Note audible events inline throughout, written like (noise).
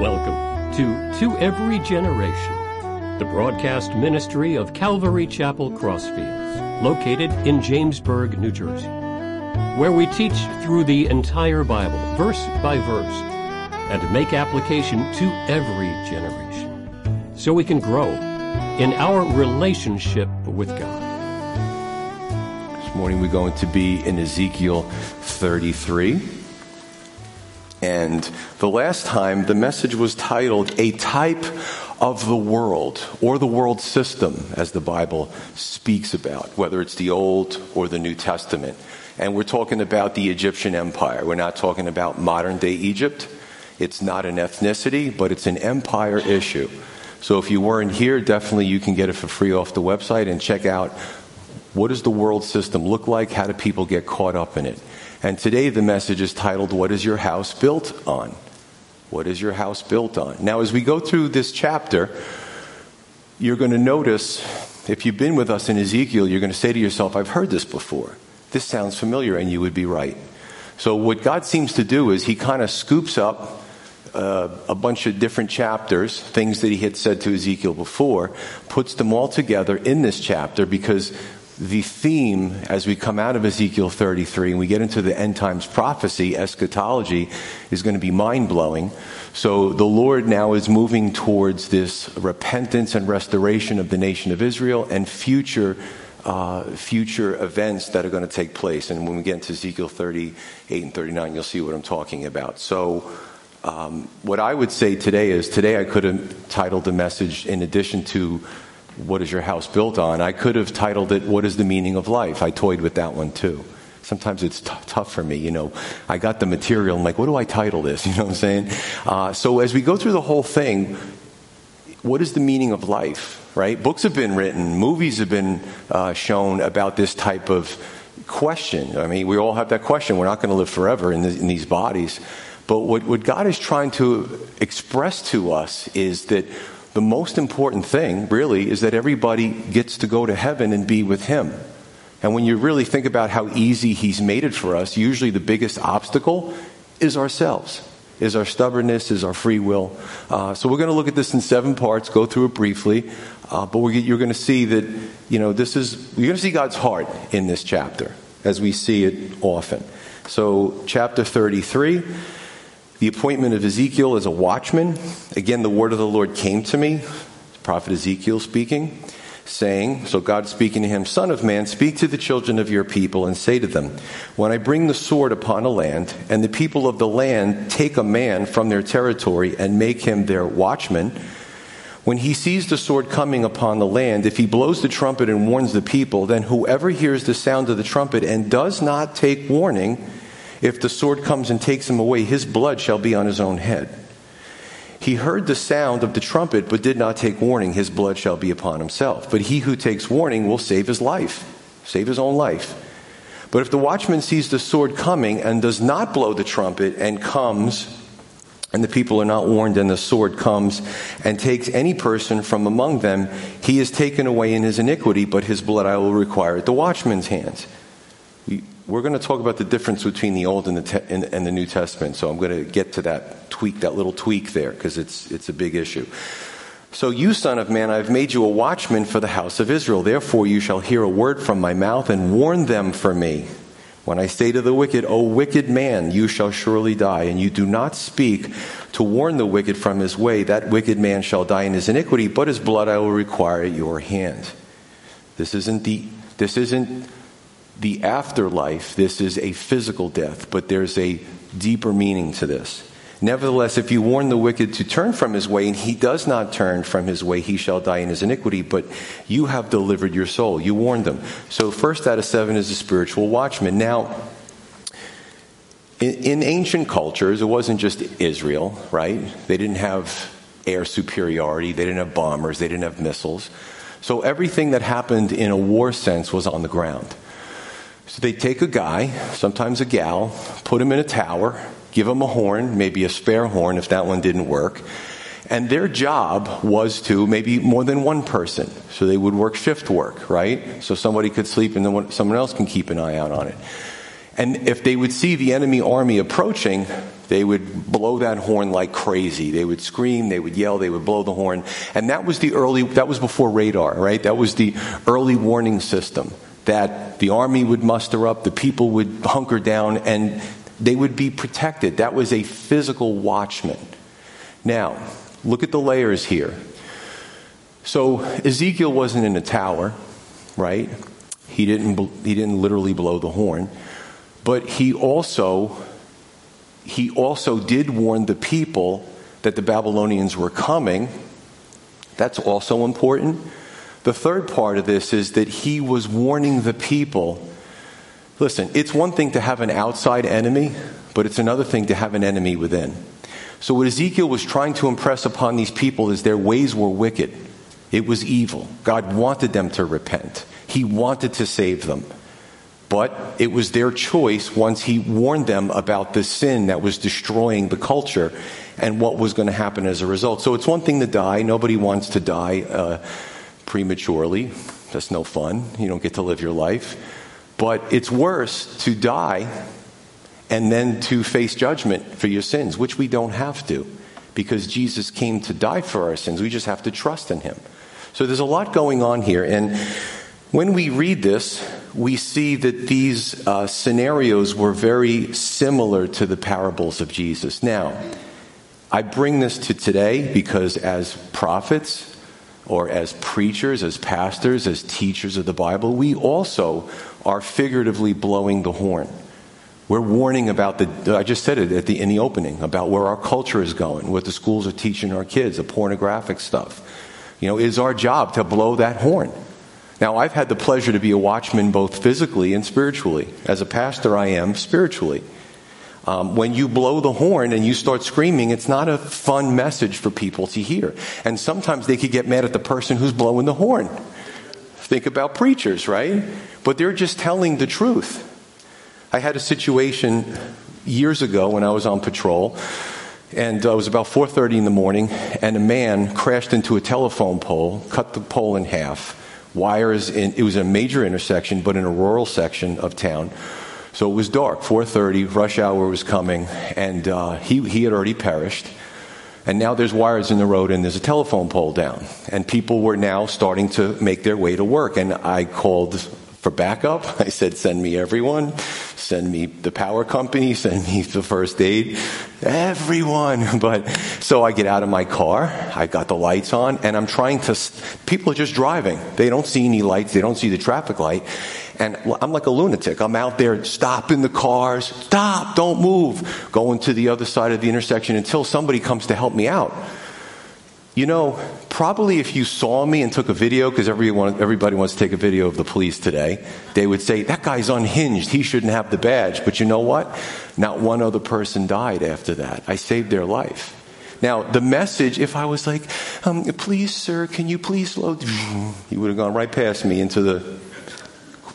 Welcome to To Every Generation, the broadcast ministry of Calvary Chapel Crossfields, located in Jamesburg, New Jersey, where we teach through the entire Bible, verse by verse, and make application to every generation, so we can grow in our relationship with God. This morning we're going to be in Ezekiel 33. And the last time the message was titled A Type of the World, or the World System, as the Bible speaks about, whether it's the Old or the New Testament. And we're talking about the Egyptian Empire. We're not talking about modern day Egypt. It's not an ethnicity, but it's an empire issue. So if you weren't here, definitely you can get it for free off the website and check out what does the world system look like? How do people get caught up in it? And today the message is titled, What is Your House Built On? What is your house built on? Now, as we go through this chapter, you're going to notice, if you've been with us in Ezekiel, you're going to say to yourself, I've heard this before. This sounds familiar, and you would be right. So, what God seems to do is He kind of scoops up uh, a bunch of different chapters, things that He had said to Ezekiel before, puts them all together in this chapter because the theme as we come out of Ezekiel 33 and we get into the end times prophecy, eschatology, is going to be mind blowing. So the Lord now is moving towards this repentance and restoration of the nation of Israel and future. Uh, future events that are going to take place. And when we get into Ezekiel 38 and 39, you'll see what I'm talking about. So, um, what I would say today is today I could have titled the message in addition to what is your house built on? I could have titled it, What is the Meaning of Life? I toyed with that one too. Sometimes it's t- tough for me, you know. I got the material, I'm like, what do I title this? (laughs) You know what I'm saying? Uh, so as we go through the whole thing, what is the meaning of life, right? Books have been written, movies have been uh, shown about this type of question. I mean, we all have that question. We're not going to live forever in, in these bodies. But what, what God is trying to express to us is that the most important thing, really, is that everybody gets to go to heaven and be with Him. And when you really think about how easy He's made it for us, usually the biggest obstacle is ourselves, is our stubbornness, is our free will. Uh, so we're going to look at this in seven parts, go through it briefly, uh, but you're going to see that, you know, this is, you're going to see God's heart in this chapter, as we see it often. So, chapter 33 the appointment of Ezekiel as a watchman. Again, the word of the Lord came to me, prophet Ezekiel speaking, saying, So God speaking to him, Son of man, speak to the children of your people and say to them, When I bring the sword upon a land, and the people of the land take a man from their territory and make him their watchman, when he sees the sword coming upon the land, if he blows the trumpet and warns the people, then whoever hears the sound of the trumpet and does not take warning, if the sword comes and takes him away, his blood shall be on his own head. He heard the sound of the trumpet, but did not take warning. His blood shall be upon himself. But he who takes warning will save his life, save his own life. But if the watchman sees the sword coming and does not blow the trumpet and comes, and the people are not warned, and the sword comes and takes any person from among them, he is taken away in his iniquity, but his blood I will require at the watchman's hands we're going to talk about the difference between the Old and the, te- and, and the New Testament. So I'm going to get to that tweak, that little tweak there, because it's, it's a big issue. So, you, son of man, I have made you a watchman for the house of Israel. Therefore, you shall hear a word from my mouth and warn them for me. When I say to the wicked, O wicked man, you shall surely die, and you do not speak to warn the wicked from his way, that wicked man shall die in his iniquity, but his blood I will require at your hand. This isn't the, this isn't the afterlife, this is a physical death, but there's a deeper meaning to this. Nevertheless, if you warn the wicked to turn from his way, and he does not turn from his way, he shall die in his iniquity, but you have delivered your soul. You warned them. So, first out of seven is a spiritual watchman. Now, in, in ancient cultures, it wasn't just Israel, right? They didn't have air superiority, they didn't have bombers, they didn't have missiles. So, everything that happened in a war sense was on the ground. So they take a guy, sometimes a gal, put him in a tower, give him a horn, maybe a spare horn if that one didn't work. And their job was to maybe more than one person. So they would work shift work, right? So somebody could sleep and then someone else can keep an eye out on it. And if they would see the enemy army approaching, they would blow that horn like crazy. They would scream, they would yell, they would blow the horn. And that was the early, that was before radar, right? That was the early warning system that the army would muster up, the people would hunker down, and they would be protected. That was a physical watchman. Now, look at the layers here. So Ezekiel wasn't in a tower, right? He didn't, he didn't literally blow the horn. But he also, he also did warn the people that the Babylonians were coming. That's also important. The third part of this is that he was warning the people. Listen, it's one thing to have an outside enemy, but it's another thing to have an enemy within. So, what Ezekiel was trying to impress upon these people is their ways were wicked. It was evil. God wanted them to repent, He wanted to save them. But it was their choice once He warned them about the sin that was destroying the culture and what was going to happen as a result. So, it's one thing to die. Nobody wants to die uh, prematurely. That's no fun. You don't get to live your life. But it's worse to die and then to face judgment for your sins, which we don't have to because Jesus came to die for our sins. We just have to trust in him. So there's a lot going on here. And when we read this, we see that these uh, scenarios were very similar to the parables of Jesus. Now, I bring this to today because as prophets, or as preachers, as pastors, as teachers of the Bible, we also are figuratively blowing the horn. We're warning about the, I just said it at the, in the opening, about where our culture is going, what the schools are teaching our kids, the pornographic stuff. You know, it is our job to blow that horn. Now, I've had the pleasure to be a watchman both physically and spiritually. As a pastor, I am spiritually. Um, when you blow the horn and you start screaming, it's not a fun message for people to hear. And sometimes they could get mad at the person who's blowing the horn. Think about preachers, right? But they're just telling the truth. I had a situation years ago when I was on patrol, and uh, it was about 4:30 in the morning, and a man crashed into a telephone pole, cut the pole in half. Wires in it was a major intersection, but in a rural section of town. So it was dark, 4:30, rush hour was coming, and uh, he he had already perished. And now there's wires in the road and there's a telephone pole down. And people were now starting to make their way to work. And I called for backup. (laughs) I said, send me everyone, send me the power company, (laughs) send me the first aid, everyone. (laughs) But so I get out of my car, I got the lights on, and I'm trying to, people are just driving. They don't see any lights, they don't see the traffic light. And I'm like a lunatic. I'm out there stopping the cars, stop, don't move, going to the other side of the intersection until somebody comes to help me out. You know, probably if you saw me and took a video, because everyone, everybody wants to take a video of the police today, they would say, that guy's unhinged. He shouldn't have the badge. But you know what? Not one other person died after that. I saved their life. Now, the message, if I was like, um, please, sir, can you please slow? (laughs) He would have gone right past me into the,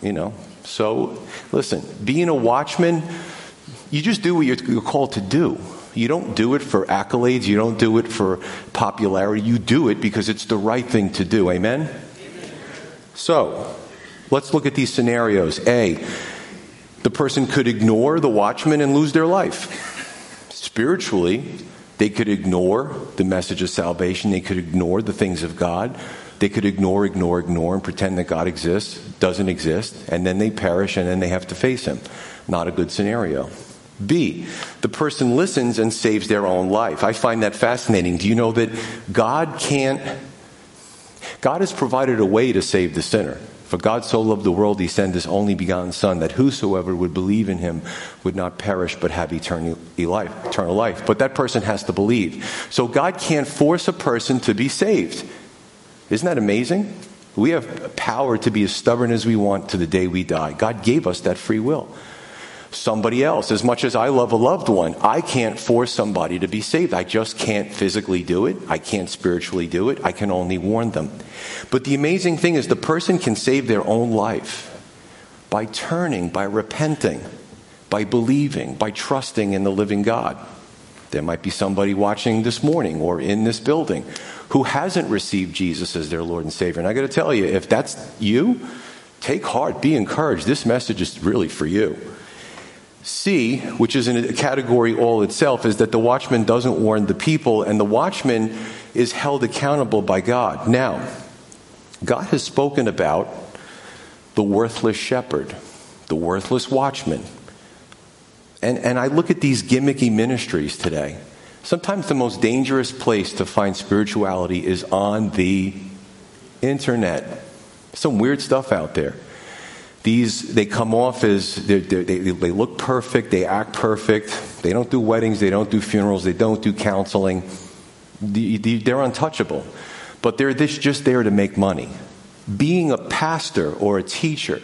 you know. So, listen, being a watchman, you just do what you're called to do. You don't do it for accolades. You don't do it for popularity. You do it because it's the right thing to do. Amen? So, let's look at these scenarios. A, the person could ignore the watchman and lose their life. Spiritually, they could ignore the message of salvation. They could ignore the things of God. They could ignore, ignore, ignore, and pretend that God exists, doesn't exist, and then they perish and then they have to face Him. Not a good scenario. B, the person listens and saves their own life. I find that fascinating. Do you know that God can't, God has provided a way to save the sinner. For God so loved the world, he sent his only begotten Son, that whosoever would believe in him would not perish but have eternal life, eternal life. But that person has to believe. So God can't force a person to be saved. Isn't that amazing? We have power to be as stubborn as we want to the day we die. God gave us that free will somebody else. As much as I love a loved one, I can't force somebody to be saved. I just can't physically do it. I can't spiritually do it. I can only warn them. But the amazing thing is the person can save their own life by turning, by repenting, by believing, by trusting in the living God. There might be somebody watching this morning or in this building who hasn't received Jesus as their Lord and Savior. And I got to tell you, if that's you, take heart, be encouraged. This message is really for you. C, which is in a category all itself, is that the watchman doesn't warn the people, and the watchman is held accountable by God. Now, God has spoken about the worthless shepherd, the worthless watchman. And, and I look at these gimmicky ministries today. Sometimes the most dangerous place to find spirituality is on the internet. Some weird stuff out there. These, they come off as, they're, they they look perfect, they act perfect, they don't do weddings, they don't do funerals, they don't do counseling. They're untouchable. But they're just there to make money. Being a pastor or a teacher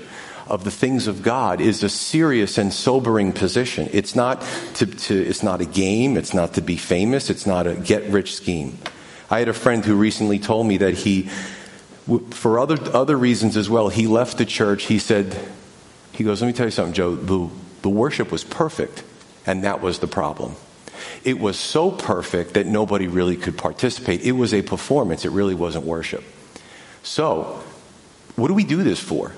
of the things of God is a serious and sobering position. It's not, to, to, it's not a game, it's not to be famous, it's not a get rich scheme. I had a friend who recently told me that he, for other, other reasons as well, he left the church. He said, he goes, Let me tell you something, Joe. The, the worship was perfect, and that was the problem. It was so perfect that nobody really could participate. It was a performance, it really wasn't worship. So, what do we do this for?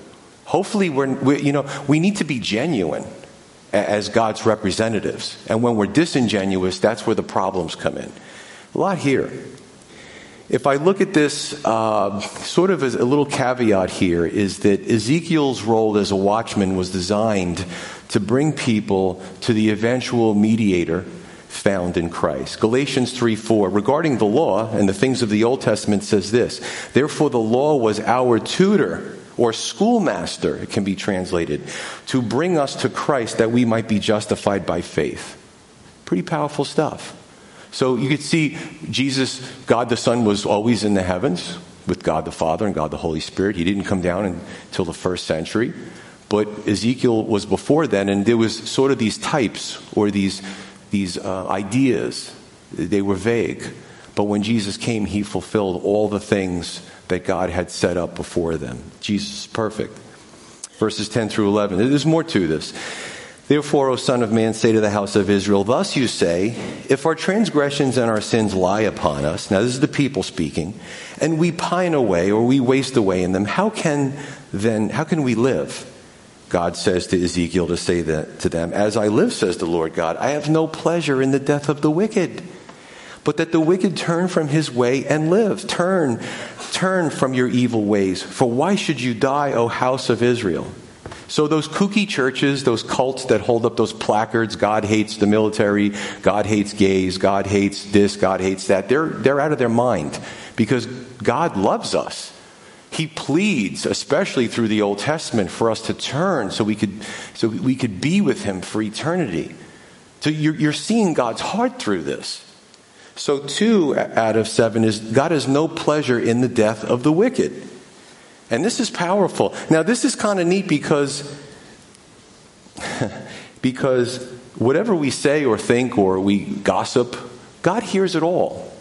Hopefully, we're, we, you know, we need to be genuine as God's representatives. And when we're disingenuous, that's where the problems come in. A lot here. If I look at this, uh, sort of as a little caveat here, is that Ezekiel's role as a watchman was designed to bring people to the eventual mediator found in Christ. Galatians 3 4, regarding the law and the things of the Old Testament, says this Therefore, the law was our tutor or schoolmaster, it can be translated, to bring us to Christ that we might be justified by faith. Pretty powerful stuff. So you could see Jesus, God the Son, was always in the heavens with God the Father and God the Holy Spirit. He didn't come down until the first century. But Ezekiel was before then, and there was sort of these types or these these uh, ideas. They were vague. But when Jesus came, he fulfilled all the things that God had set up before them. Jesus is perfect. Verses 10 through 11. There's more to this. Therefore, O Son of Man, say to the house of Israel, Thus you say, if our transgressions and our sins lie upon us, now this is the people speaking, and we pine away or we waste away in them, how can then, how can we live? God says to Ezekiel to say that to them, As I live, says the Lord God, I have no pleasure in the death of the wicked, but that the wicked turn from his way and live. Turn, turn from your evil ways. For why should you die, O house of Israel? So, those kooky churches, those cults that hold up those placards, God hates the military, God hates gays, God hates this, God hates that, they're, they're out of their mind because God loves us. He pleads, especially through the Old Testament, for us to turn so we could, so we could be with Him for eternity. So you're, you're seeing God's heart through this. So, two out of seven is God has no pleasure in the death of the wicked. And this is powerful. Now, this is kind of neat because, (laughs) because whatever we say or think or we gossip, God hears it all.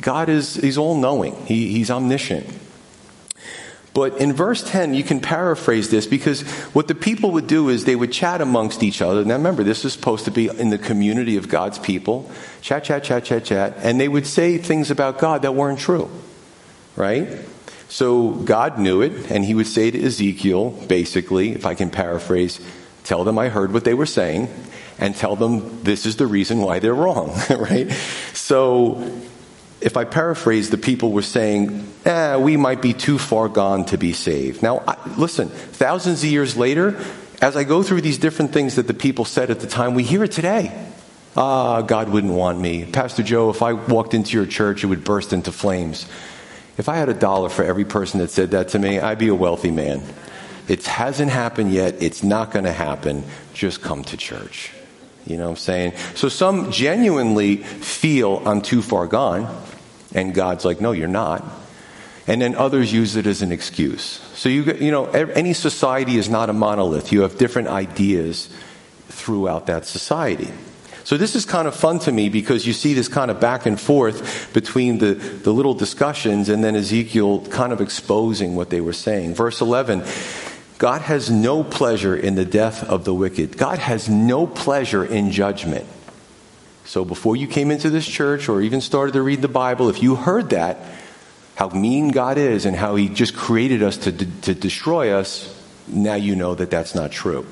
God is He's all knowing, he, He's omniscient. But in verse 10, you can paraphrase this because what the people would do is they would chat amongst each other. Now remember, this is supposed to be in the community of God's people. Chat, chat, chat, chat, chat. And they would say things about God that weren't true. Right? So God knew it, and he would say to Ezekiel, basically, if I can paraphrase, tell them I heard what they were saying, and tell them this is the reason why they're wrong. (laughs) right? So if I paraphrase, the people were saying, eh, we might be too far gone to be saved. Now, I, listen, thousands of years later, as I go through these different things that the people said at the time, we hear it today. Ah, God wouldn't want me. Pastor Joe, if I walked into your church, it would burst into flames. If I had a dollar for every person that said that to me, I'd be a wealthy man. It hasn't happened yet. It's not going to happen. Just come to church. You know what I'm saying? So some genuinely feel I'm too far gone. And God's like, no, you're not. And then others use it as an excuse. So you, you know, any society is not a monolith. You have different ideas throughout that society. So this is kind of fun to me because you see this kind of back and forth between the, the little discussions and then Ezekiel kind of exposing what they were saying. Verse 11, God has no pleasure in the death of the wicked. God has no pleasure in judgment. So before you came into this church or even started to read the Bible, if you heard that, how mean God is and how He just created us to, to destroy us, now you know that that's not true.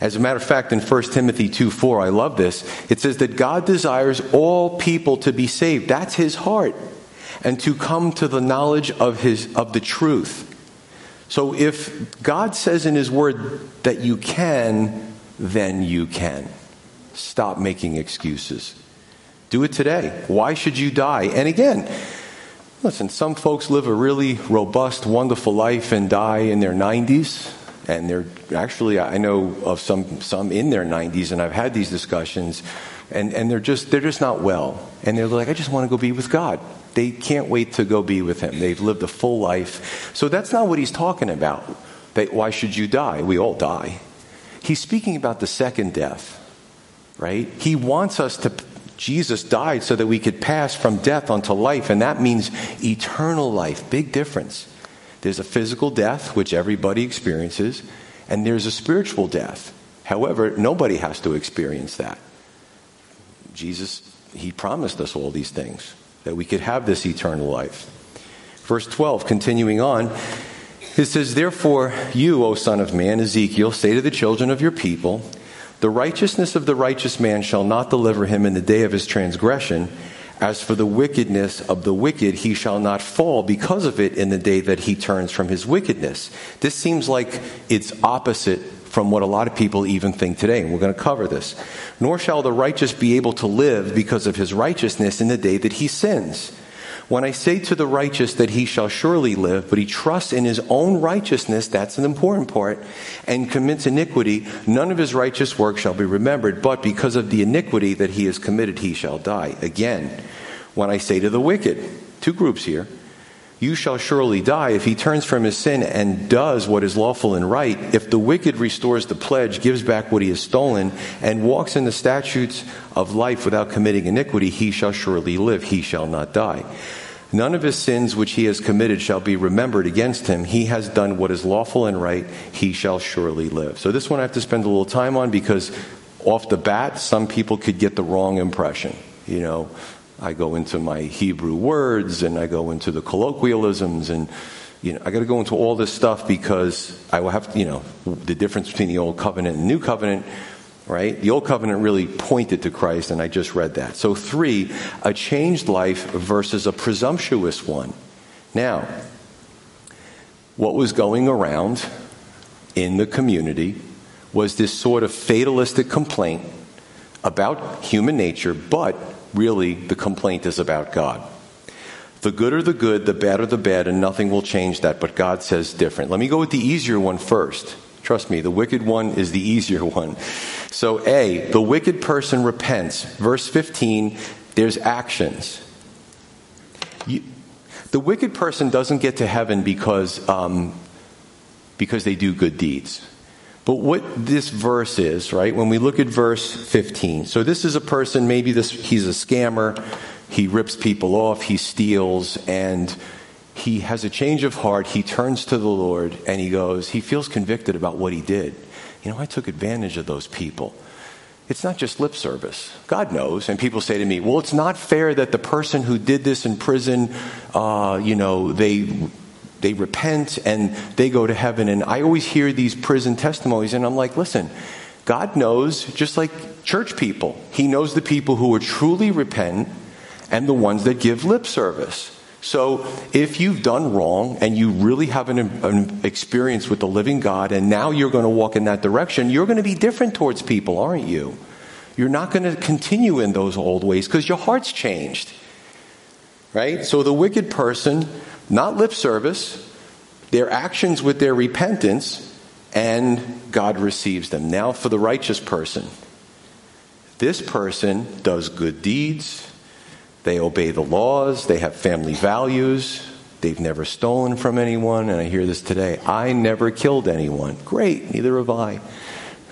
As a matter of fact, in 1 Timothy 2 4, I love this. It says that God desires all people to be saved. That's his heart. And to come to the knowledge of, his, of the truth. So if God says in his word that you can, then you can. Stop making excuses. Do it today. Why should you die? And again, listen, some folks live a really robust, wonderful life and die in their 90s. And they're actually, I know of some, some in their 90s, and I've had these discussions, and, and they're, just, they're just not well. And they're like, I just want to go be with God. They can't wait to go be with Him. They've lived a full life. So that's not what He's talking about. That, why should you die? We all die. He's speaking about the second death, right? He wants us to Jesus died so that we could pass from death unto life, and that means eternal life. Big difference. There's a physical death, which everybody experiences, and there's a spiritual death. However, nobody has to experience that. Jesus, He promised us all these things, that we could have this eternal life. Verse 12, continuing on, it says, Therefore, you, O Son of Man, Ezekiel, say to the children of your people, the righteousness of the righteous man shall not deliver him in the day of his transgression. As for the wickedness of the wicked, he shall not fall because of it in the day that he turns from his wickedness. This seems like it's opposite from what a lot of people even think today, and we're going to cover this. Nor shall the righteous be able to live because of his righteousness in the day that he sins. When I say to the righteous that he shall surely live, but he trusts in his own righteousness, that's an important part, and commits iniquity, none of his righteous work shall be remembered, but because of the iniquity that he has committed, he shall die. Again, when I say to the wicked, two groups here, you shall surely die if he turns from his sin and does what is lawful and right. If the wicked restores the pledge, gives back what he has stolen, and walks in the statutes of life without committing iniquity, he shall surely live, he shall not die. None of his sins which he has committed shall be remembered against him. He has done what is lawful and right. He shall surely live. So, this one I have to spend a little time on because off the bat, some people could get the wrong impression. You know, I go into my Hebrew words and I go into the colloquialisms and you know, I got to go into all this stuff because I will have, to, you know, the difference between the old covenant and new covenant right? The old covenant really pointed to Christ, and I just read that. So, three, a changed life versus a presumptuous one. Now, what was going around in the community was this sort of fatalistic complaint about human nature, but really the complaint is about God. The good are the good, the bad are the bad, and nothing will change that, but God says different. Let me go with the easier one first. Trust me, the wicked one is the easier (laughs) one. So, A, the wicked person repents. Verse 15, there's actions. You, the wicked person doesn't get to heaven because, um, because they do good deeds. But what this verse is, right, when we look at verse 15, so this is a person, maybe this, he's a scammer, he rips people off, he steals, and he has a change of heart. He turns to the Lord and he goes, he feels convicted about what he did. You know, I took advantage of those people. It's not just lip service. God knows. And people say to me, well, it's not fair that the person who did this in prison, uh, you know, they, they repent and they go to heaven. And I always hear these prison testimonies and I'm like, listen, God knows, just like church people, He knows the people who are truly repent and the ones that give lip service. So if you've done wrong and you really have an, an, experience with the living God and now you're going to walk in that direction, you're going to be different towards people, aren't you? You're not going to continue in those old ways because your heart's changed. Right? So the wicked person, not lip service, their actions with their repentance, and God receives them. Now for the righteous person. This person does good deeds, they obey the laws, they have family values, they've never stolen from anyone, and I hear this today I never killed anyone. Great, neither have I.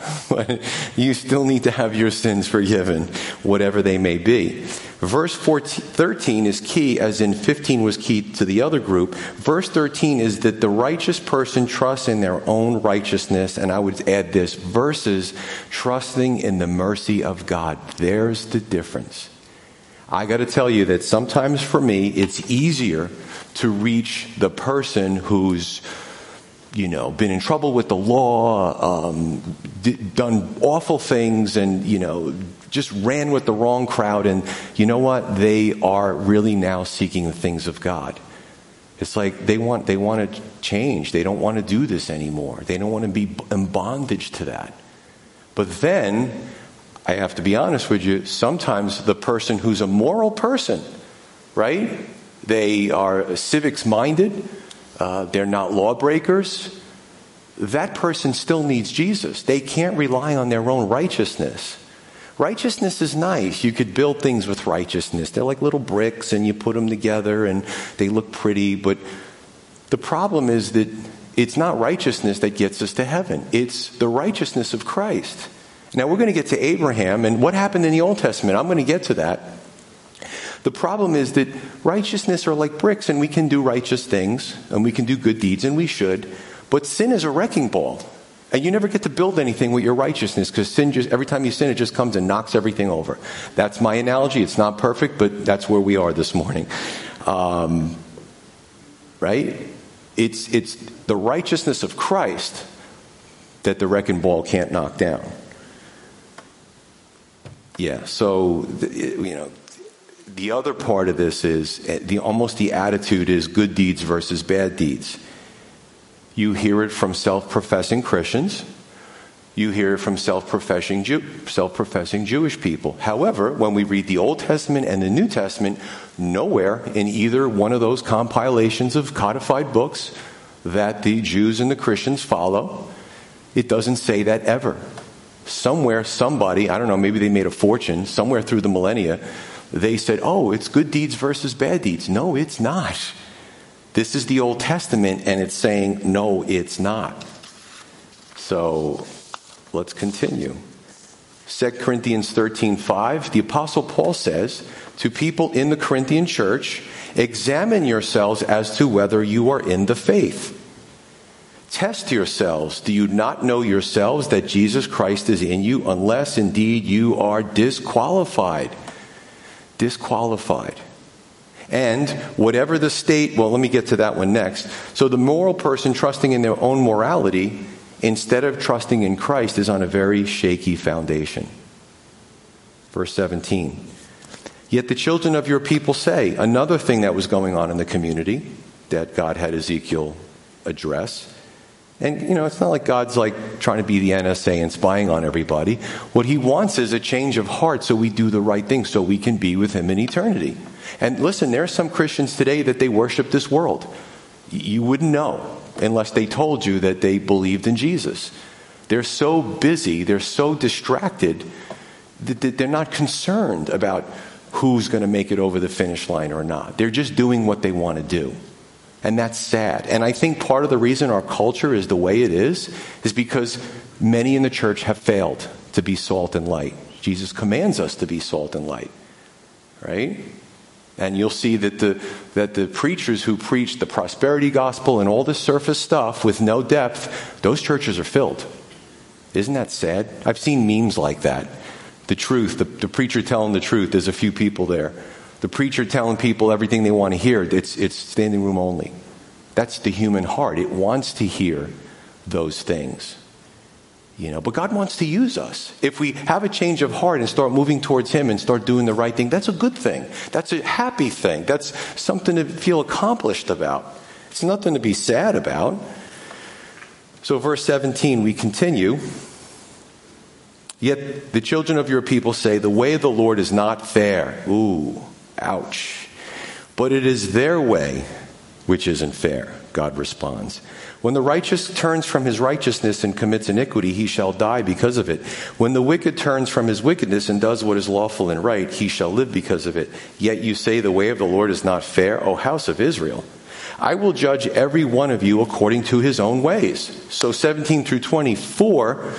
(laughs) But you still need to have your sins forgiven, whatever they may be. Verse 14, 13 is key, as in 15 was key to the other group. Verse 13 is that the righteous person trusts in their own righteousness, and I would add this versus trusting in the mercy of God. There's the difference. I got to tell you that sometimes for me, it's easier to reach the person who's you know, been in trouble with the law, um, d- done awful things, and, you know, just ran with the wrong crowd. And you know what? They are really now seeking the things of God. It's like they want, they want to change. They don't want to do this anymore. They don't want to be in bondage to that. But then, I have to be honest with you, sometimes the person who's a moral person, right? They are civics minded, uh, they're not lawbreakers. That person still needs Jesus. They can't rely on their own righteousness. Righteousness is nice. You could build things with righteousness. They're like little bricks and you put them together and they look pretty. But the problem is that it's not righteousness that gets us to heaven, it's the righteousness of Christ. Now we're going to get to Abraham and what happened in the Old Testament. I'm going to get to that. The problem is that righteousness are like bricks and we can do righteous things and we can do good deeds and we should, but sin is a wrecking ball. And you never get to build anything with your righteousness because sin just, every time you sin, it just comes and knocks everything over. That's my analogy. It's not perfect, but that's where we are this morning. Um, right? It's, it's the righteousness of Christ that the wrecking ball can't knock down. Yeah, so, you know, the other part of this is eh, the, almost the attitude is good deeds versus bad deeds. You hear it from self professing Christians. You hear it from self professing Jew, self-professing Jewish people. However, when we read the Old Testament and the New Testament, nowhere in either one of those compilations of codified books that the Jews and the Christians follow, it doesn't say that ever. Somewhere, somebody, I don't know, maybe they made a fortune, somewhere through the millennia, they said, oh, it's good deeds versus bad deeds. No, it's not. This is the Old Testament, and it's saying, no, it's not. So let's continue. 2 Corinthians 13 5, the Apostle Paul says to people in the Corinthian church, examine yourselves as to whether you are in the faith. Test yourselves. Do you not know yourselves that Jesus Christ is in you, unless indeed you are disqualified? Disqualified. And whatever the state, well, let me get to that one next. So the moral person trusting in their own morality instead of trusting in Christ is on a very shaky foundation. Verse 17. Yet the children of your people say, another thing that was going on in the community that God had Ezekiel address. And, you know, it's not like God's like trying to be the NSA and spying on everybody. What he wants is a change of heart so we do the right thing so we can be with him in eternity. And listen, there are some Christians today that they worship this world. You wouldn't know unless they told you that they believed in Jesus. They're so busy, they're so distracted that they're not concerned about who's going to make it over the finish line or not. They're just doing what they want to do. And that's sad. And I think part of the reason our culture is the way it is is because many in the church have failed to be salt and light. Jesus commands us to be salt and light. Right? And you'll see that the, that the preachers who preach the prosperity gospel and all this surface stuff with no depth, those churches are filled. Isn't that sad? I've seen memes like that. The truth, the, the preacher telling the truth, there's a few people there. The preacher telling people everything they want to hear, it's, it's standing room only. That's the human heart. It wants to hear those things. You know, but God wants to use us. If we have a change of heart and start moving towards Him and start doing the right thing, that's a good thing. That's a happy thing. That's something to feel accomplished about. It's nothing to be sad about. So, verse 17, we continue. Yet the children of your people say, The way of the Lord is not fair. Ooh, ouch. But it is their way which isn't fair, God responds. When the righteous turns from his righteousness and commits iniquity, he shall die because of it. When the wicked turns from his wickedness and does what is lawful and right, he shall live because of it. Yet you say the way of the Lord is not fair, O house of Israel. I will judge every one of you according to his own ways. So 17 through 24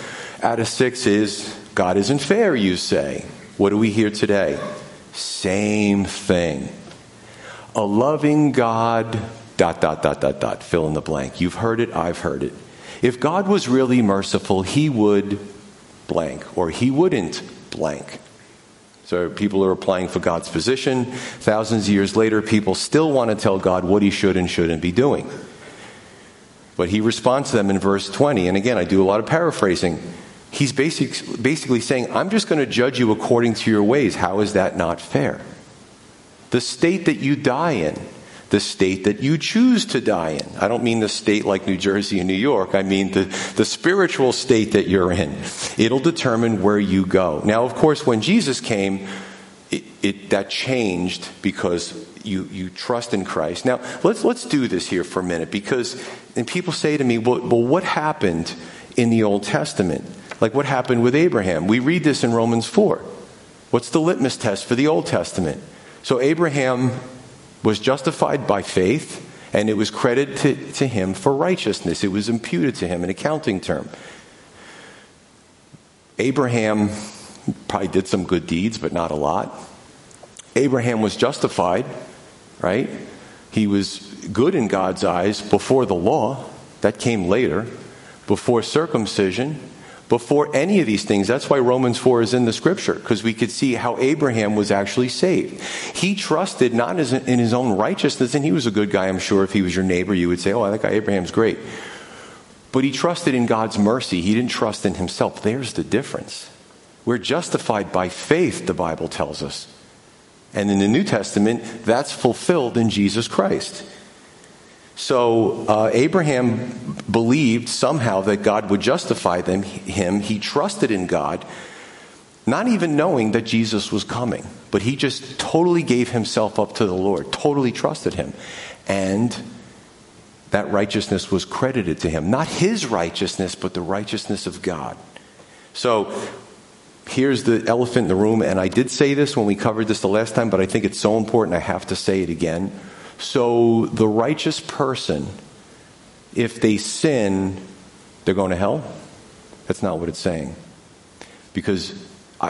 out of 6 is God isn't fair, you say. What do we hear today? Same thing. A loving God dot, dot, dot, dot, dot, fill in the blank. You've heard it, I've heard it. If God was really merciful, he would blank, or he wouldn't blank. So people are applying for God's position. Thousands of years later, people still want to tell God what he should and shouldn't be doing. But he responds to them in verse 20. And again, I do a lot of paraphrasing. He's basic, basically saying, I'm just going to judge you according to your ways. How is that not fair? The state that you die in, the state that you choose to die in. I don't mean the state like New Jersey and New York. I mean the, the spiritual state that you're in. It'll determine where you go. Now, of course, when Jesus came, it, it, that changed because you, you trust in Christ. Now, let's, let's do this here for a minute because and people say to me, well, well, what happened in the Old Testament? Like what happened with Abraham? We read this in Romans 4. What's the litmus test for the Old Testament? So Abraham was justified by faith, and it was credited to, to him for righteousness. It was imputed to him, an accounting term. Abraham probably did some good deeds, but not a lot. Abraham was justified, right? He was good in God's eyes before the law. That came later. Before circumcision. Before any of these things. That's why Romans 4 is in the scripture, because we could see how Abraham was actually saved. He trusted not in his own righteousness, and he was a good guy, I'm sure. If he was your neighbor, you would say, Oh, that guy Abraham's great. But he trusted in God's mercy. He didn't trust in himself. There's the difference. We're justified by faith, the Bible tells us. And in the New Testament, that's fulfilled in Jesus Christ. So uh, Abraham believed somehow that God would justify them, him. He trusted in God, not even knowing that Jesus was coming. But he just totally gave himself up to the Lord, totally trusted him. And that righteousness was credited to him. Not his righteousness, but the righteousness of God. So here's the elephant in the room, and I did say this when we covered this the last time, but I think it's so important I have to say it again. So, the righteous person, if they sin, they're going to hell? That's not what it's saying. Because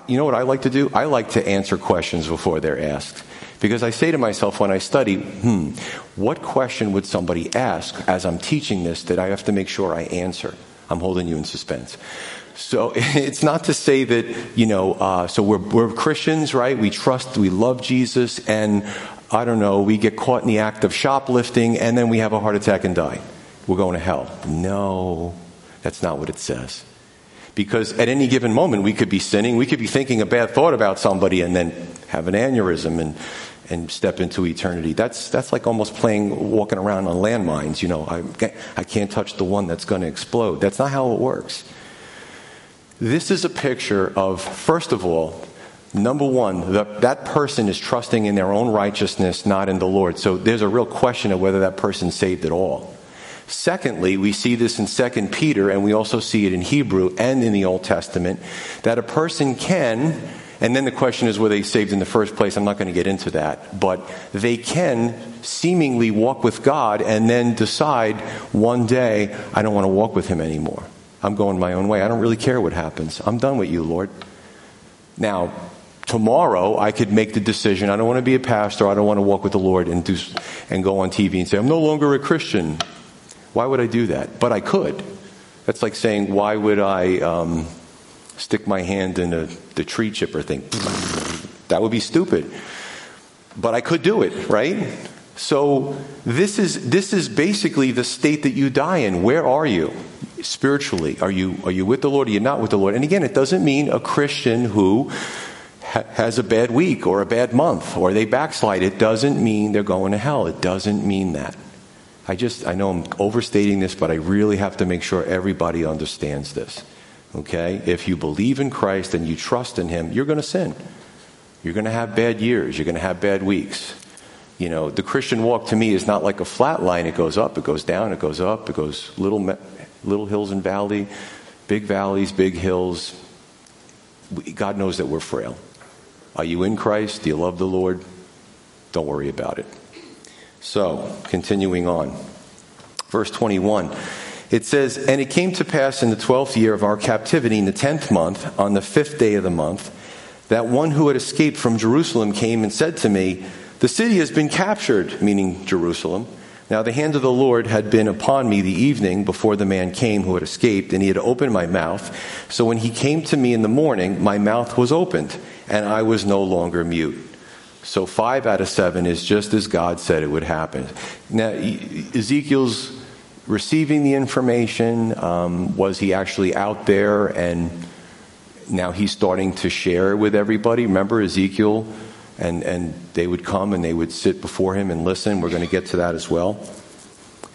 you know what I like to do? I like to answer questions before they're asked. Because I say to myself when I study, hmm, what question would somebody ask as I'm teaching this that I have to make sure I answer? I'm holding you in suspense. So (laughs) it's not to say that, you know, uh, so we're, we're Christians, right? We trust, we love Jesus, and I don't know, we get caught in the act of shoplifting, and then we have a heart attack and die. We're going to hell. No, that's not what it says. Because at any given moment, we could be sinning, we could be thinking a bad thought about somebody, and then have an aneurysm and, and step into eternity. That's, that's like almost playing, walking around on landmines. You know, I, I can't touch the one that's going to explode. That's not how it works. This is a picture of, first of all, number one, the, that person is trusting in their own righteousness, not in the Lord. So there's a real question of whether that person's saved at all. Secondly, we see this in 2 Peter, and we also see it in Hebrew and in the Old Testament, that a person can, and then the question is were they saved in the first place? I'm not going to get into that. But they can seemingly walk with God and then decide one day, I don't want to walk with Him anymore. I'm going my own way. I don't really care what happens. I'm done with you, Lord. Now, tomorrow I could make the decision. I don't want to be a pastor. I don't want to walk with the Lord and do, and go on TV and say, I'm no longer a Christian. Why would I do that? But I could. That's like saying, why would I um, stick my hand in a, the tree chipper thing? (laughs) That would be stupid. But I could do it, right? So this is, this is basically the state that you die in. Where are you? spiritually? Are you, are you with the Lord? Are you not with the Lord? And again, it doesn't mean a Christian who ha- has a bad week or a bad month or they backslide. It doesn't mean they're going to hell. It doesn't mean that. I just, I know I'm overstating this, but I really have to make sure everybody understands this. Okay? If you believe in Christ and you trust in Him, you're going to sin. You're going to have bad years. You're going to have bad weeks. You know, the Christian walk to me is not like a flat line. It goes up, it goes down, it goes up, it goes little little hills and valley, big valleys, big hills. God knows that we're frail. Are you in Christ? Do you love the Lord? Don't worry about it. So, continuing on. Verse 21. It says, And it came to pass in the twelfth year of our captivity, in the tenth month, on the fifth day of the month, that one who had escaped from Jerusalem came and said to me, The city has been captured, meaning Jerusalem now the hand of the Lord had been upon me the evening before the man came who had escaped, and he had opened my mouth. So when he came to me in the morning, my mouth was opened, and I was no longer mute. So five out of seven is just as God said it would happen. Now, Ezekiel's receiving the information? Um, was he actually out there and now he's starting to share with everybody? Remember Ezekiel? And, and they would come and they would sit before him and listen. We're going to get to that as well.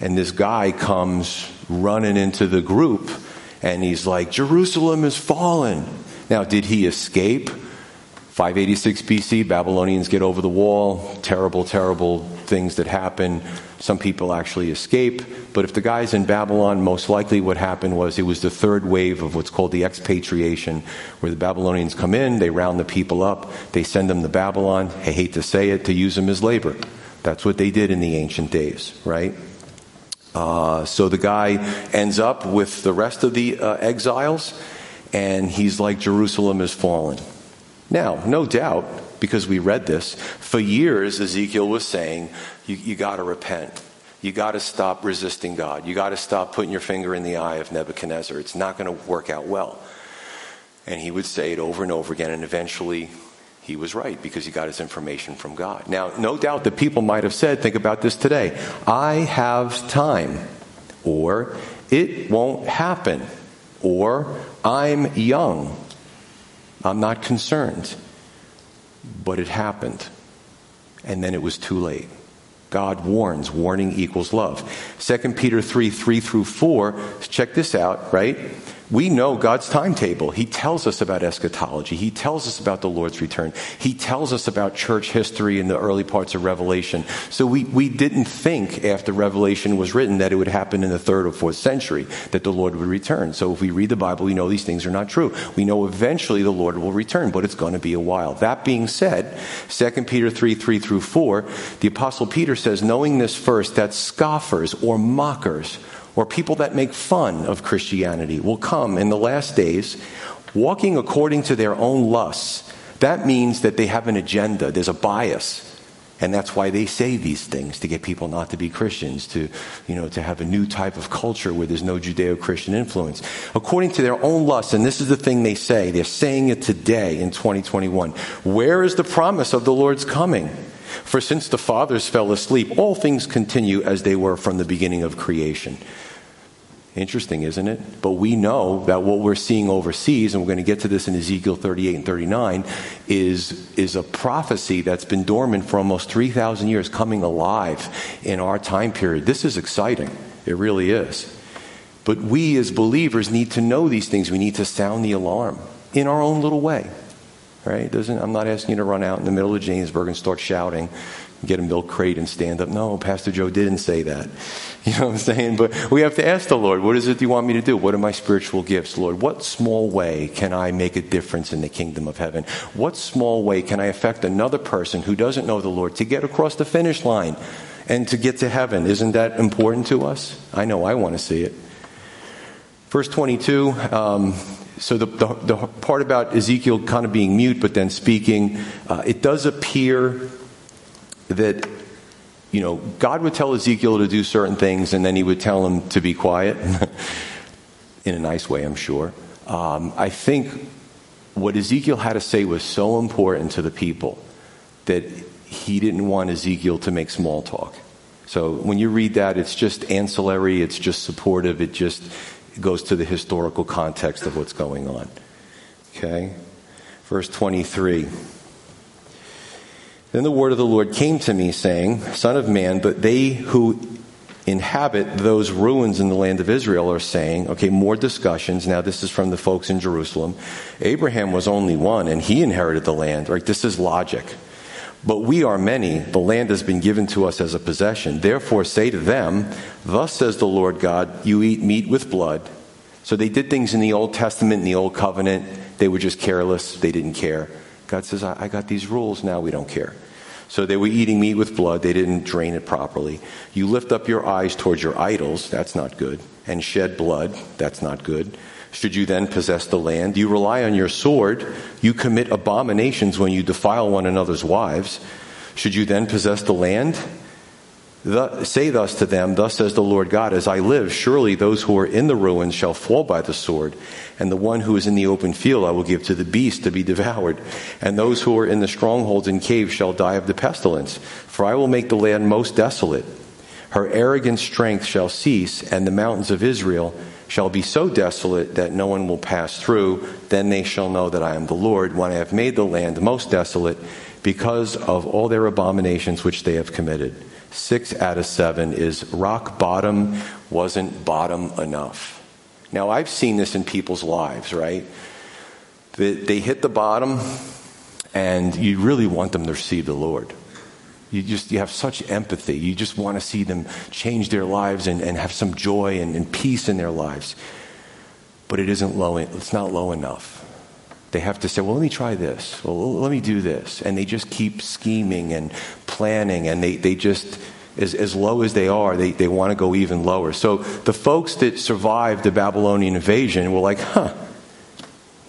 And this guy comes running into the group and he's like, Jerusalem is fallen. Now, did he escape? 586 BC, Babylonians get over the wall. Terrible, terrible things that happen. Some people actually escape. But if the guy's in Babylon, most likely what happened was it was the third wave of what's called the expatriation, where the Babylonians come in, they round the people up, they send them to Babylon. I hate to say it, to use them as labor. That's what they did in the ancient days, right? Uh, so the guy ends up with the rest of the uh, exiles, and he's like, Jerusalem is fallen. Now, no doubt, because we read this, for years Ezekiel was saying, you, you got to repent. You got to stop resisting God. You got to stop putting your finger in the eye of Nebuchadnezzar. It's not going to work out well. And he would say it over and over again, and eventually he was right because he got his information from God. Now, no doubt that people might have said, think about this today I have time, or it won't happen, or I'm young, I'm not concerned. But it happened, and then it was too late. God warns. Warning equals love. 2 Peter 3 3 through 4, check this out, right? We know God's timetable. He tells us about eschatology. He tells us about the Lord's return. He tells us about church history in the early parts of Revelation. So we, we didn't think after Revelation was written that it would happen in the third or fourth century that the Lord would return. So if we read the Bible, we know these things are not true. We know eventually the Lord will return, but it's going to be a while. That being said, 2 Peter 3 3 through 4, the Apostle Peter says, knowing this first, that scoffers or mockers or people that make fun of Christianity will come in the last days walking according to their own lusts. That means that they have an agenda, there's a bias. And that's why they say these things to get people not to be Christians, to, you know, to have a new type of culture where there's no Judeo-Christian influence. According to their own lusts, and this is the thing they say, they're saying it today in 2021. Where is the promise of the Lord's coming? For since the fathers fell asleep, all things continue as they were from the beginning of creation. Interesting, isn't it? But we know that what we're seeing overseas, and we're going to get to this in Ezekiel 38 and 39, is, is a prophecy that's been dormant for almost 3,000 years coming alive in our time period. This is exciting. It really is. But we as believers need to know these things. We need to sound the alarm in our own little way. Right? Doesn't, I'm not asking you to run out in the middle of Jamesburg and start shouting get a milk crate and stand up. No, Pastor Joe didn't say that. (laughs) You know what I'm saying? But we have to ask the Lord, what is it you want me to do? What are my spiritual gifts, Lord? What small way can I make a difference in the kingdom of heaven? What small way can I affect another person who doesn't know the Lord to get across the finish line and to get to heaven? Isn't that important to us? I know I want to see it. Verse 22. Um, so the, the, the, part about Ezekiel kind of being mute but then speaking, uh, it does appear that you know, God would tell Ezekiel to do certain things and then he would tell him to be quiet (laughs) in a nice way, I'm sure. Um, I think what Ezekiel had to say was so important to the people that he didn't want Ezekiel to make small talk. So when you read that, it's just ancillary, it's just supportive, it just goes to the historical context of what's going on. Okay? Verse 23. Then the word of the Lord came to me, saying, Son of man, but they who inhabit those ruins in the land of Israel are saying, okay, more discussions. Now, this is from the folks in Jerusalem. Abraham was only one, and he inherited the land, right? This is logic. But we are many. The land has been given to us as a possession. Therefore, say to them, Thus says the Lord God, you eat meat with blood. So they did things in the Old Testament, in the Old Covenant. They were just careless. They didn't care. God says, I, I got these rules. Now we don't care. So they were eating meat with blood. They didn't drain it properly. You lift up your eyes towards your idols. That's not good. And shed blood. That's not good. Should you then possess the land? You rely on your sword. You commit abominations when you defile one another's wives. Should you then possess the land? Say thus to them, Thus says the Lord God, As I live, surely those who are in the ruins shall fall by the sword, and the one who is in the open field I will give to the beast to be devoured, and those who are in the strongholds and caves shall die of the pestilence. For I will make the land most desolate. Her arrogant strength shall cease, and the mountains of Israel shall be so desolate that no one will pass through. Then they shall know that I am the Lord, when I have made the land most desolate because of all their abominations which they have committed. Six out of seven is rock bottom wasn't bottom enough. Now, I've seen this in people's lives, right? They hit the bottom, and you really want them to receive the Lord. You just you have such empathy. You just want to see them change their lives and, and have some joy and, and peace in their lives. But it isn't low. It's not low enough. They have to say, well, let me try this. Well, let me do this. And they just keep scheming and planning, and they, they just, as, as low as they are, they, they want to go even lower. So the folks that survived the Babylonian invasion were like, huh,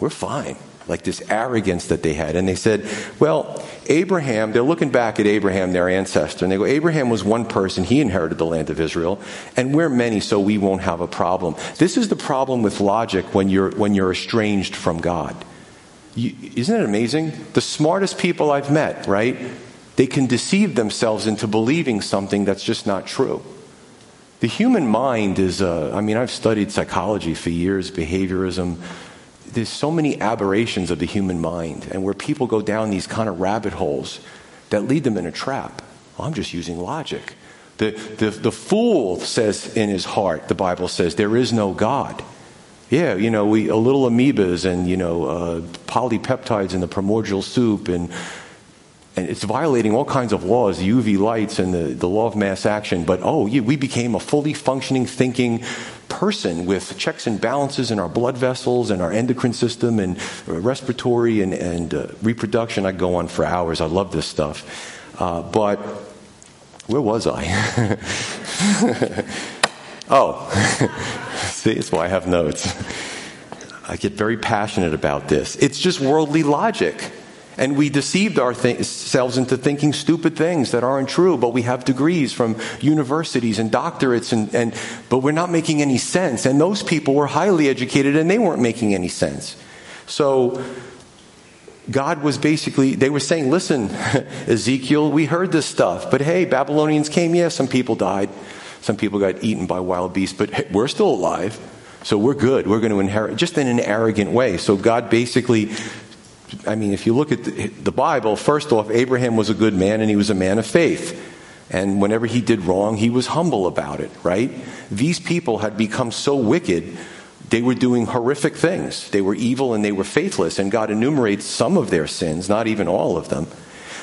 we're fine like this arrogance that they had. And they said, well, Abraham, they're looking back at Abraham, their ancestor, and they go, Abraham was one person, he inherited the land of Israel, and we're many, so we won't have a problem. This is the problem with logic when you're, when you're estranged from God. You, isn't it amazing? The smartest people I've met, right? They can deceive themselves into believing something that's just not true. The human mind is, uh, I mean, I've studied psychology for years, behaviorism there's so many aberrations of the human mind, and where people go down these kind of rabbit holes that lead them in a trap. I'm just using logic. The, the, the fool says in his heart, the Bible says, there is no God. Yeah, you know, we, a little amoebas and, you know, uh, polypeptides in the primordial soup, and, and it's violating all kinds of laws, UV lights and the, the law of mass action. But, oh, yeah, we became a fully functioning, thinking, person with checks and balances in our blood vessels and our endocrine system and respiratory and, and uh, reproduction. I go on for hours. I love this stuff. Uh, but where was I? (laughs) oh, (laughs) see, that's why I have notes. I get very passionate about this. It's just worldly logic. And we deceived ourselves into thinking stupid things that aren't true, but we have degrees from universities and doctorates, and, and, but we're not making any sense. And those people were highly educated and they weren't making any sense. So, God was basically, they were saying, listen, (laughs) Ezekiel, we heard this stuff, but hey, Babylonians came, yeah, some people died. Some people got eaten by wild beasts, but hey, we're still alive. So we're good. We're going to inherit, just in an arrogant way. So God basically I mean, if you look at the Bible, first off, Abraham was a good man and he was a man of faith. And whenever he did wrong, he was humble about it, right? These people had become so wicked, they were doing horrific things. They were evil and they were faithless. And God enumerates some of their sins, not even all of them.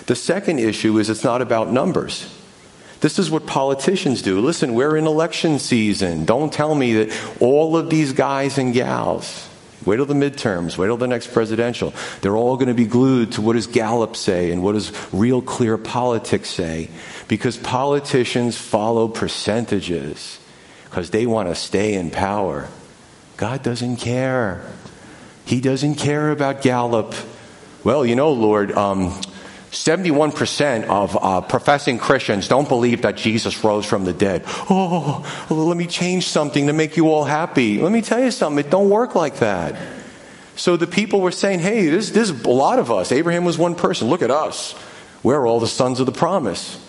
The second issue is it's not about numbers. This is what politicians do. Listen, we're in election season. Don't tell me that all of these guys and gals, Wait till the midterms, wait till the next presidential. They're all going to be glued to what does Gallup say and what does real clear politics say. Because politicians follow percentages because they want to stay in power. God doesn't care. He doesn't care about Gallup. Well, you know, Lord, um, 71% of uh, professing Christians don't believe that Jesus rose from the dead. Oh, let me change something to make you all happy. Let me tell you something, it don't work like that. So the people were saying, hey, there's, there's a lot of us. Abraham was one person. Look at us. We're all the sons of the promise.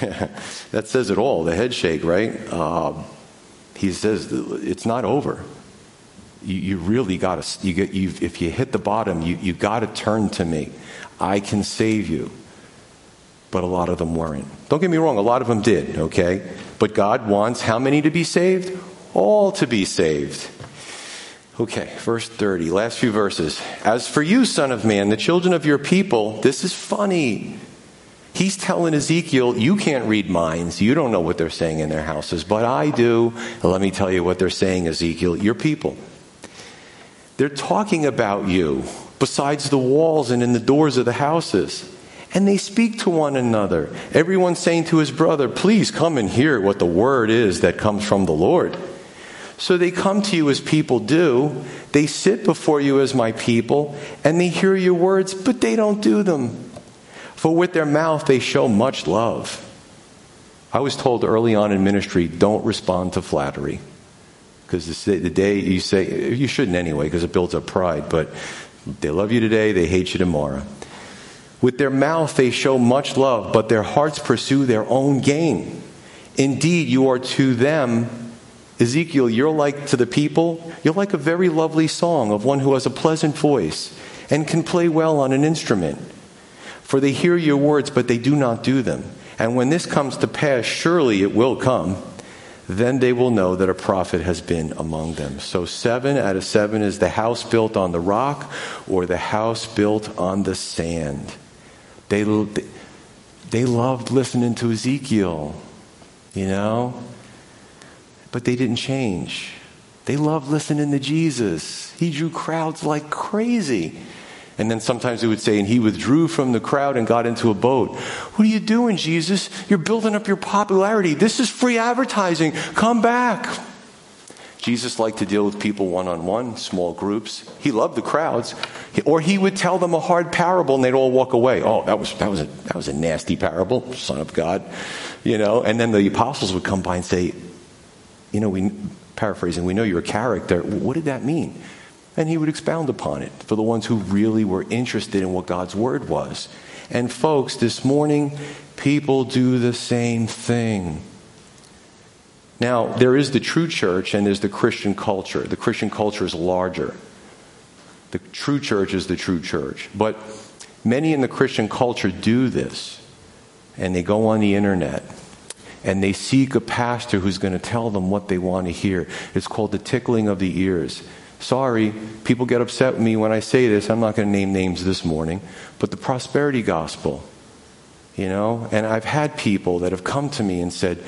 (laughs) that says it all, the head shake, right? Uh, he says it's not over you, you really got to, you get, you, if you hit the bottom, you, you got to turn to me. I can save you. But a lot of them weren't. Don't get me wrong, a lot of them did, okay? But God wants how many to be saved? All to be saved. Okay, verse 30, last few verses. As for you, son of man, the children of your people, this is funny. He's telling Ezekiel, you can't read minds. You don't know what they're saying in their houses, but I do. let me tell you what they're saying, Ezekiel. Your people. They're talking about you besides the walls and in the doors of the houses. And they speak to one another. Everyone saying to his brother, Please come and hear what the word is that comes from the Lord. So they come to you as people do. They sit before you as my people, and they hear your words, but they don't do them. For with their mouth they show much love. I was told early on in ministry don't respond to flattery. Because the day you say, you shouldn't anyway, because it builds up pride, but they love you today, they hate you tomorrow. With their mouth they show much love, but their hearts pursue their own gain. Indeed, you are to them, Ezekiel, you're like to the people, you're like a very lovely song of one who has a pleasant voice and can play well on an instrument. For they hear your words, but they do not do them. And when this comes to pass, surely it will come, then they will know that a prophet has been among them. So, seven out of seven is the house built on the rock or the house built on the sand. They, they loved listening to Ezekiel, you know, but they didn't change. They loved listening to Jesus. He drew crowds like crazy. And then sometimes he would say, and he withdrew from the crowd and got into a boat. What are you doing, Jesus? You're building up your popularity. This is free advertising. Come back. Jesus liked to deal with people one on one, small groups. He loved the crowds. Or he would tell them a hard parable and they'd all walk away. Oh, that was, that was, a, that was a nasty parable, Son of God. You know, and then the apostles would come by and say, you know, we, paraphrasing, we know you're a character. What did that mean? And he would expound upon it for the ones who really were interested in what God's word was. And folks, this morning, people do the same thing. Now, there is the true church and there's the Christian culture. The Christian culture is larger. The true church is the true church. But many in the Christian culture do this. And they go on the internet and they seek a pastor who's going to tell them what they want to hear. It's called the tickling of the ears. Sorry, people get upset with me when I say this. I'm not going to name names this morning, but the prosperity gospel, you know, and I've had people that have come to me and said,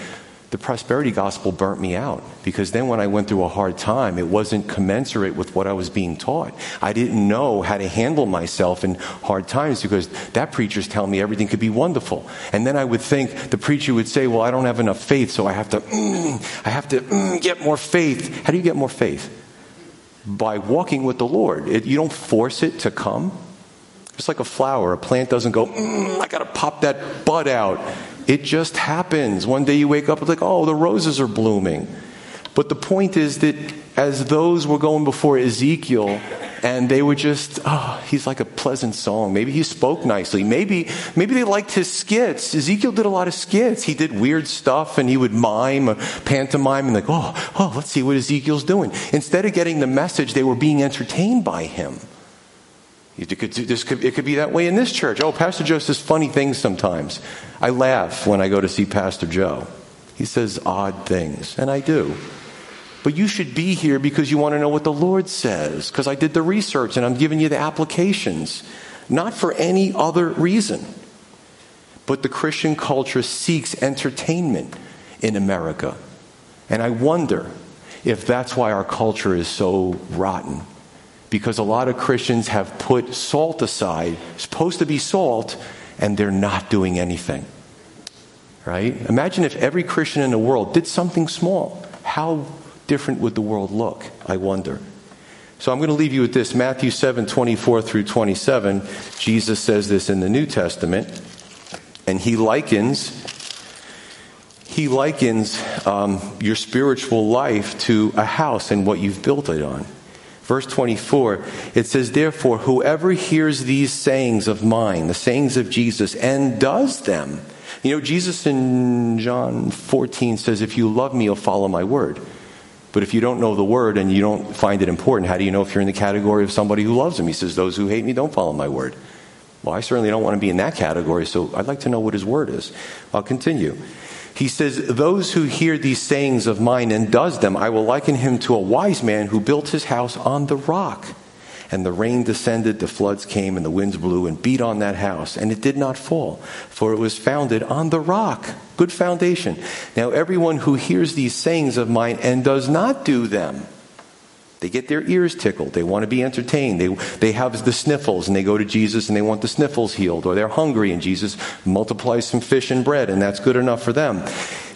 the prosperity gospel burnt me out because then when I went through a hard time, it wasn't commensurate with what I was being taught. I didn't know how to handle myself in hard times because that preacher's telling me everything could be wonderful. And then I would think the preacher would say, well, I don't have enough faith, so I have to, mm, I have to mm, get more faith. How do you get more faith? By walking with the Lord. It, you don't force it to come. It's like a flower. A plant doesn't go, mm, I got to pop that bud out. It just happens. One day you wake up and like, oh, the roses are blooming. But the point is that as those were going before Ezekiel, and they were just, oh, he's like a pleasant song. Maybe he spoke nicely. Maybe, maybe they liked his skits. Ezekiel did a lot of skits. He did weird stuff and he would mime, or pantomime, and like, oh, oh, let's see what Ezekiel's doing. Instead of getting the message, they were being entertained by him. It could, could, it could be that way in this church. Oh, Pastor Joe says funny things sometimes. I laugh when I go to see Pastor Joe. He says odd things, and I do. But you should be here because you want to know what the Lord says, because I did the research and I'm giving you the applications, not for any other reason. But the Christian culture seeks entertainment in America. And I wonder if that's why our culture is so rotten. Because a lot of Christians have put salt aside, supposed to be salt, and they're not doing anything. Right? Imagine if every Christian in the world did something small. How different would the world look? I wonder. So I'm going to leave you with this Matthew 7 24 through 27. Jesus says this in the New Testament, and he likens. He likens um, your spiritual life to a house and what you've built it on. Verse 24, it says, Therefore, whoever hears these sayings of mine, the sayings of Jesus, and does them. You know, Jesus in John 14 says, If you love me, you'll follow my word. But if you don't know the word and you don't find it important, how do you know if you're in the category of somebody who loves him? He says, Those who hate me don't follow my word. Well, I certainly don't want to be in that category, so I'd like to know what his word is. I'll continue. He says, Those who hear these sayings of mine and does them, I will liken him to a wise man who built his house on the rock. And the rain descended, the floods came, and the winds blew and beat on that house, and it did not fall, for it was founded on the rock. Good foundation. Now, everyone who hears these sayings of mine and does not do them, they get their ears tickled. They want to be entertained. They, they have the sniffles and they go to Jesus and they want the sniffles healed. Or they're hungry and Jesus multiplies some fish and bread and that's good enough for them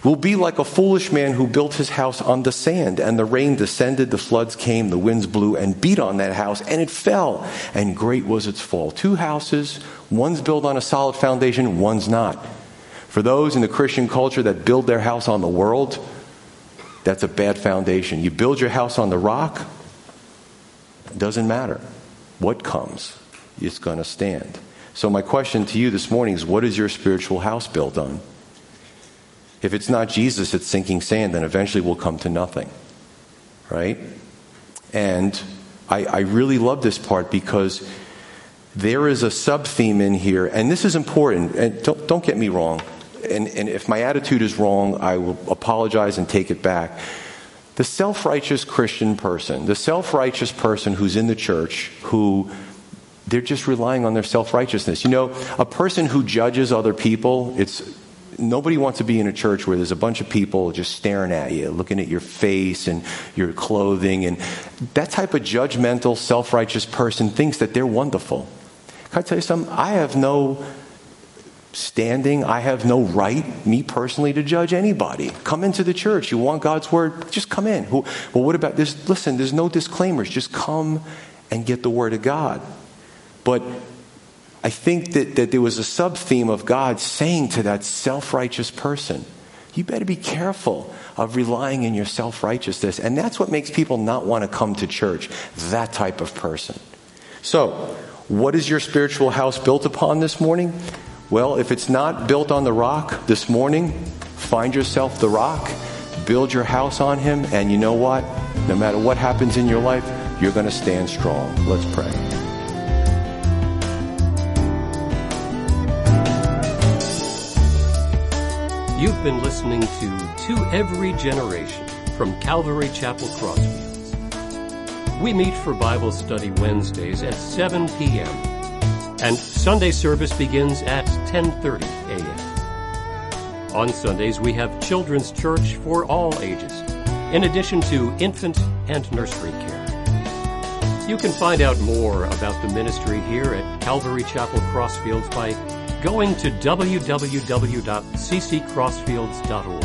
will be like a foolish man who built his house on the sand, and the rain descended, the floods came, the winds blew and beat on that house, and it fell, and great was its fall. Two houses, one's built on a solid foundation, one's not. For those in the Christian culture that build their house on the world, that's a bad foundation. You build your house on the rock, it doesn't matter what comes, it's going to stand. So, my question to you this morning is what is your spiritual house built on? If it's not Jesus, it's sinking sand, then eventually we'll come to nothing. Right? And I, I really love this part because there is a sub theme in here, and this is important. And don't, don't get me wrong. And, and if my attitude is wrong, I will apologize and take it back. The self righteous Christian person, the self righteous person who's in the church, who they're just relying on their self righteousness. You know, a person who judges other people, it's nobody wants to be in a church where there's a bunch of people just staring at you, looking at your face and your clothing. And that type of judgmental, self righteous person thinks that they're wonderful. Can I tell you something? I have no standing. I have no right, me personally, to judge anybody. Come into the church. You want God's word? Just come in. Well, what about this? Listen, there's no disclaimers. Just come and get the word of God. But I think that, that there was a sub theme of God saying to that self righteous person, you better be careful of relying in your self righteousness. And that's what makes people not want to come to church, that type of person. So, what is your spiritual house built upon this morning? Well, if it's not built on the rock this morning, find yourself the rock, build your house on him, and you know what? No matter what happens in your life, you're going to stand strong. Let's pray. You've been listening to To Every Generation from Calvary Chapel Crossfields. We meet for Bible study Wednesdays at 7 p.m. and Sunday service begins at 10:30 a.m. On Sundays we have children's church for all ages, in addition to infant and nursery care. You can find out more about the ministry here at Calvary Chapel Crossfields by going to www.cccrossfields.org,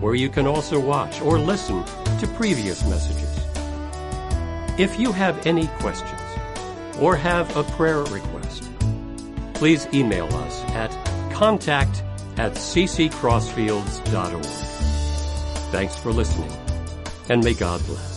where you can also watch or listen to previous messages. If you have any questions or have a prayer request, please email us at contact at cccrossfields.org. Thanks for listening, and may God bless.